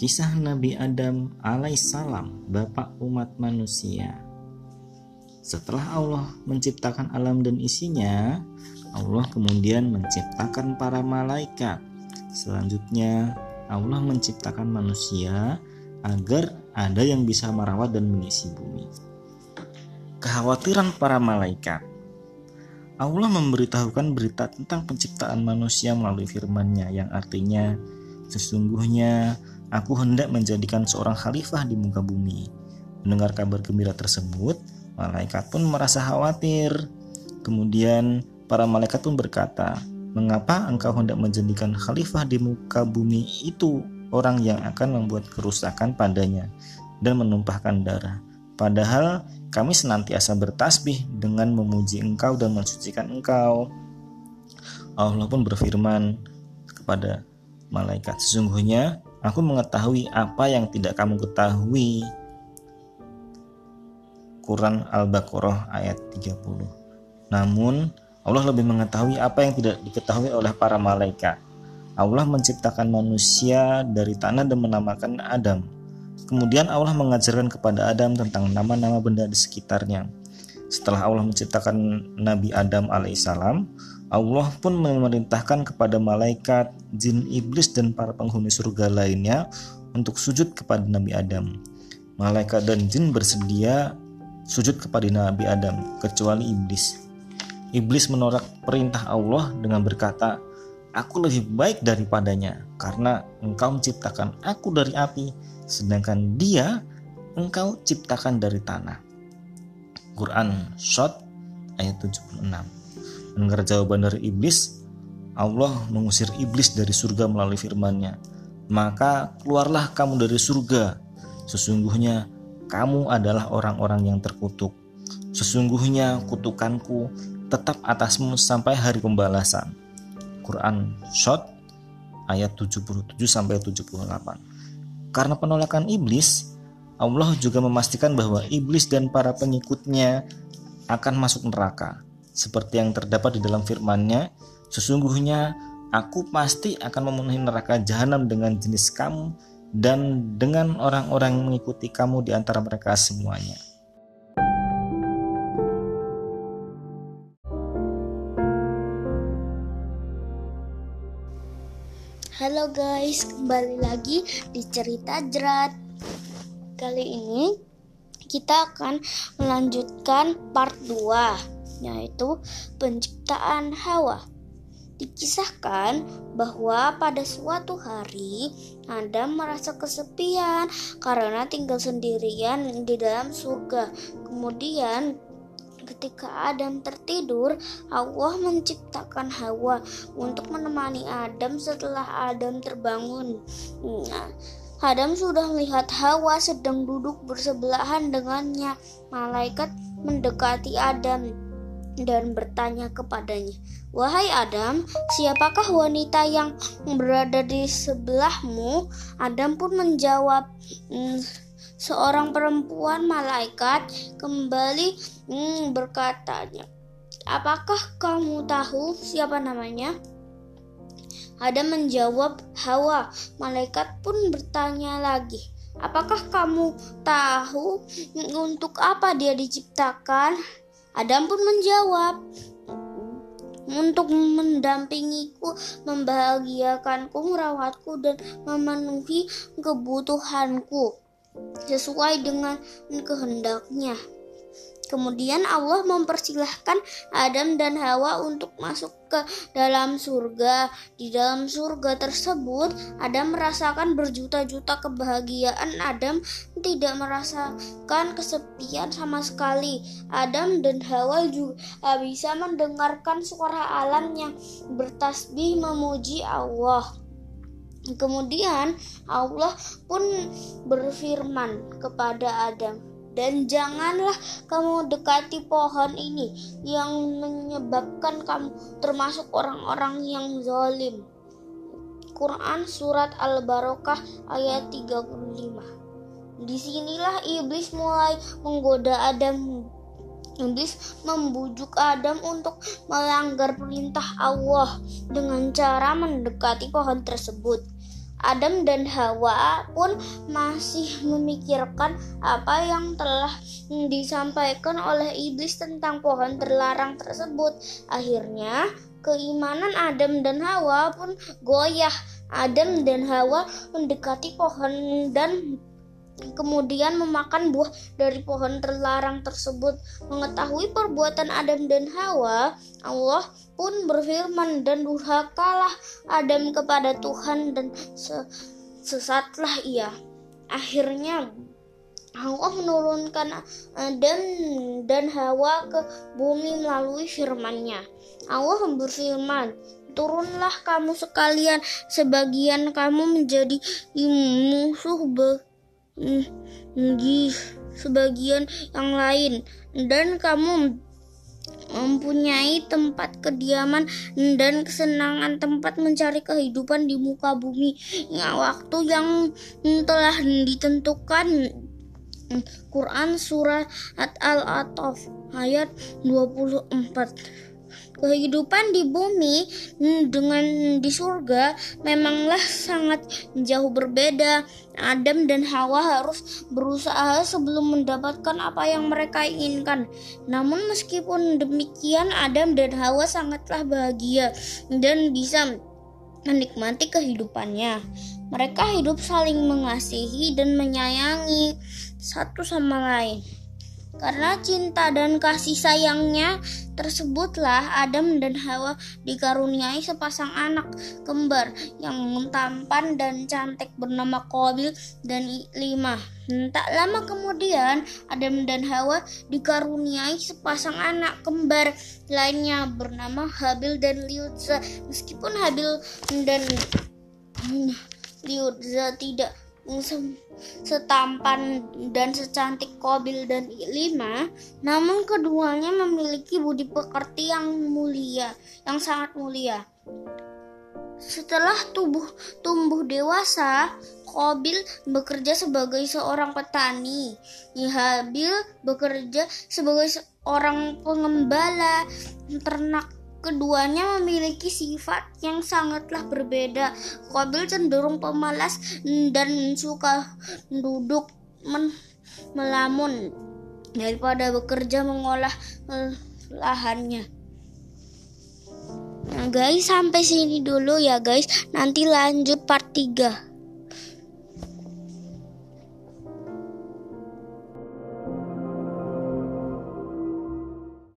kisah Nabi Adam alaihissalam, bapak umat manusia. Setelah Allah menciptakan alam dan isinya, Allah kemudian menciptakan para malaikat. Selanjutnya, Allah menciptakan manusia agar ada yang bisa merawat dan mengisi bumi. Kekhawatiran para malaikat Allah memberitahukan berita tentang penciptaan manusia melalui firman-Nya yang artinya sesungguhnya Aku hendak menjadikan seorang khalifah di muka bumi. Mendengar kabar gembira tersebut, malaikat pun merasa khawatir. Kemudian para malaikat pun berkata, "Mengapa engkau hendak menjadikan khalifah di muka bumi itu orang yang akan membuat kerusakan padanya dan menumpahkan darah? Padahal kami senantiasa bertasbih dengan memuji engkau dan mensucikan engkau." Allah pun berfirman kepada malaikat, "Sesungguhnya Aku mengetahui apa yang tidak kamu ketahui. Quran Al-Baqarah ayat 30. Namun, Allah lebih mengetahui apa yang tidak diketahui oleh para malaikat. Allah menciptakan manusia dari tanah dan menamakan Adam. Kemudian Allah mengajarkan kepada Adam tentang nama-nama benda di sekitarnya. Setelah Allah menciptakan Nabi Adam alaihissalam, Allah pun memerintahkan kepada malaikat, jin iblis dan para penghuni surga lainnya untuk sujud kepada Nabi Adam. Malaikat dan jin bersedia sujud kepada Nabi Adam kecuali iblis. Iblis menolak perintah Allah dengan berkata, Aku lebih baik daripadanya karena engkau menciptakan aku dari api sedangkan dia engkau ciptakan dari tanah. Quran Shot ayat 76 Mendengar jawaban dari iblis, Allah mengusir iblis dari surga melalui firman-Nya. Maka keluarlah kamu dari surga. Sesungguhnya kamu adalah orang-orang yang terkutuk. Sesungguhnya kutukanku tetap atasmu sampai hari pembalasan. Quran Shot ayat 77 sampai 78. Karena penolakan iblis, Allah juga memastikan bahwa iblis dan para pengikutnya akan masuk neraka seperti yang terdapat di dalam firman-Nya, sesungguhnya aku pasti akan memenuhi neraka jahanam dengan jenis kamu dan dengan orang-orang yang mengikuti kamu di antara mereka semuanya. Halo guys, kembali lagi di cerita jerat. Kali ini kita akan melanjutkan part 2 yaitu penciptaan Hawa. Dikisahkan bahwa pada suatu hari Adam merasa kesepian karena tinggal sendirian di dalam surga. Kemudian ketika Adam tertidur, Allah menciptakan Hawa untuk menemani Adam setelah Adam terbangun. Nah, Adam sudah melihat Hawa sedang duduk bersebelahan dengannya. Malaikat mendekati Adam dan bertanya kepadanya, "Wahai Adam, siapakah wanita yang berada di sebelahmu?" Adam pun menjawab, mm, "Seorang perempuan malaikat." Kembali mm, berkatanya, "Apakah kamu tahu siapa namanya?" Adam menjawab, "Hawa." Malaikat pun bertanya lagi, "Apakah kamu tahu untuk apa dia diciptakan?" Adam pun menjawab, untuk mendampingiku, membahagiakanku, merawatku, dan memenuhi kebutuhanku sesuai dengan kehendaknya. Kemudian Allah mempersilahkan Adam dan Hawa untuk masuk ke dalam surga. Di dalam surga tersebut, Adam merasakan berjuta-juta kebahagiaan. Adam tidak merasakan kesepian sama sekali. Adam dan Hawa juga bisa mendengarkan suara alam yang bertasbih memuji Allah. Kemudian Allah pun berfirman kepada Adam, dan janganlah kamu dekati pohon ini yang menyebabkan kamu termasuk orang-orang yang zalim. Quran Surat Al-Barokah ayat 35 Di sinilah iblis mulai menggoda Adam Iblis membujuk Adam untuk melanggar perintah Allah dengan cara mendekati pohon tersebut. Adam dan Hawa pun masih memikirkan apa yang telah disampaikan oleh iblis tentang pohon terlarang tersebut. Akhirnya, keimanan Adam dan Hawa pun goyah. Adam dan Hawa mendekati pohon dan kemudian memakan buah dari pohon terlarang tersebut. Mengetahui perbuatan Adam dan Hawa, Allah pun berfirman dan durhakalah Adam kepada Tuhan dan sesatlah ia. Akhirnya Allah menurunkan Adam dan Hawa ke bumi melalui firman-Nya. Allah berfirman, Turunlah kamu sekalian, sebagian kamu menjadi musuh di sebagian yang lain. Dan kamu mempunyai tempat kediaman dan kesenangan tempat mencari kehidupan di muka bumi. Ya, waktu yang telah ditentukan. Quran surat Al-Ataf ayat 24 kehidupan di bumi hmm, dengan di surga memanglah sangat jauh berbeda. Adam dan Hawa harus berusaha sebelum mendapatkan apa yang mereka inginkan. Namun meskipun demikian Adam dan Hawa sangatlah bahagia dan bisa menikmati kehidupannya. Mereka hidup saling mengasihi dan menyayangi satu sama lain. Karena cinta dan kasih sayangnya tersebutlah Adam dan Hawa dikaruniai sepasang anak kembar yang tampan dan cantik bernama Qabil dan Lima. Tak lama kemudian Adam dan Hawa dikaruniai sepasang anak kembar lainnya bernama Habil dan Liutza. Meskipun Habil dan Liutza tidak setampan dan secantik Kobil dan Lima, namun keduanya memiliki budi pekerti yang mulia, yang sangat mulia. Setelah tubuh tumbuh dewasa, Kobil bekerja sebagai seorang petani. Habil bekerja sebagai seorang pengembala ternak Keduanya memiliki sifat yang sangatlah berbeda. Qabil cenderung pemalas dan suka duduk melamun daripada bekerja mengolah uh, lahannya. Nah guys, sampai sini dulu ya guys. Nanti lanjut part 3.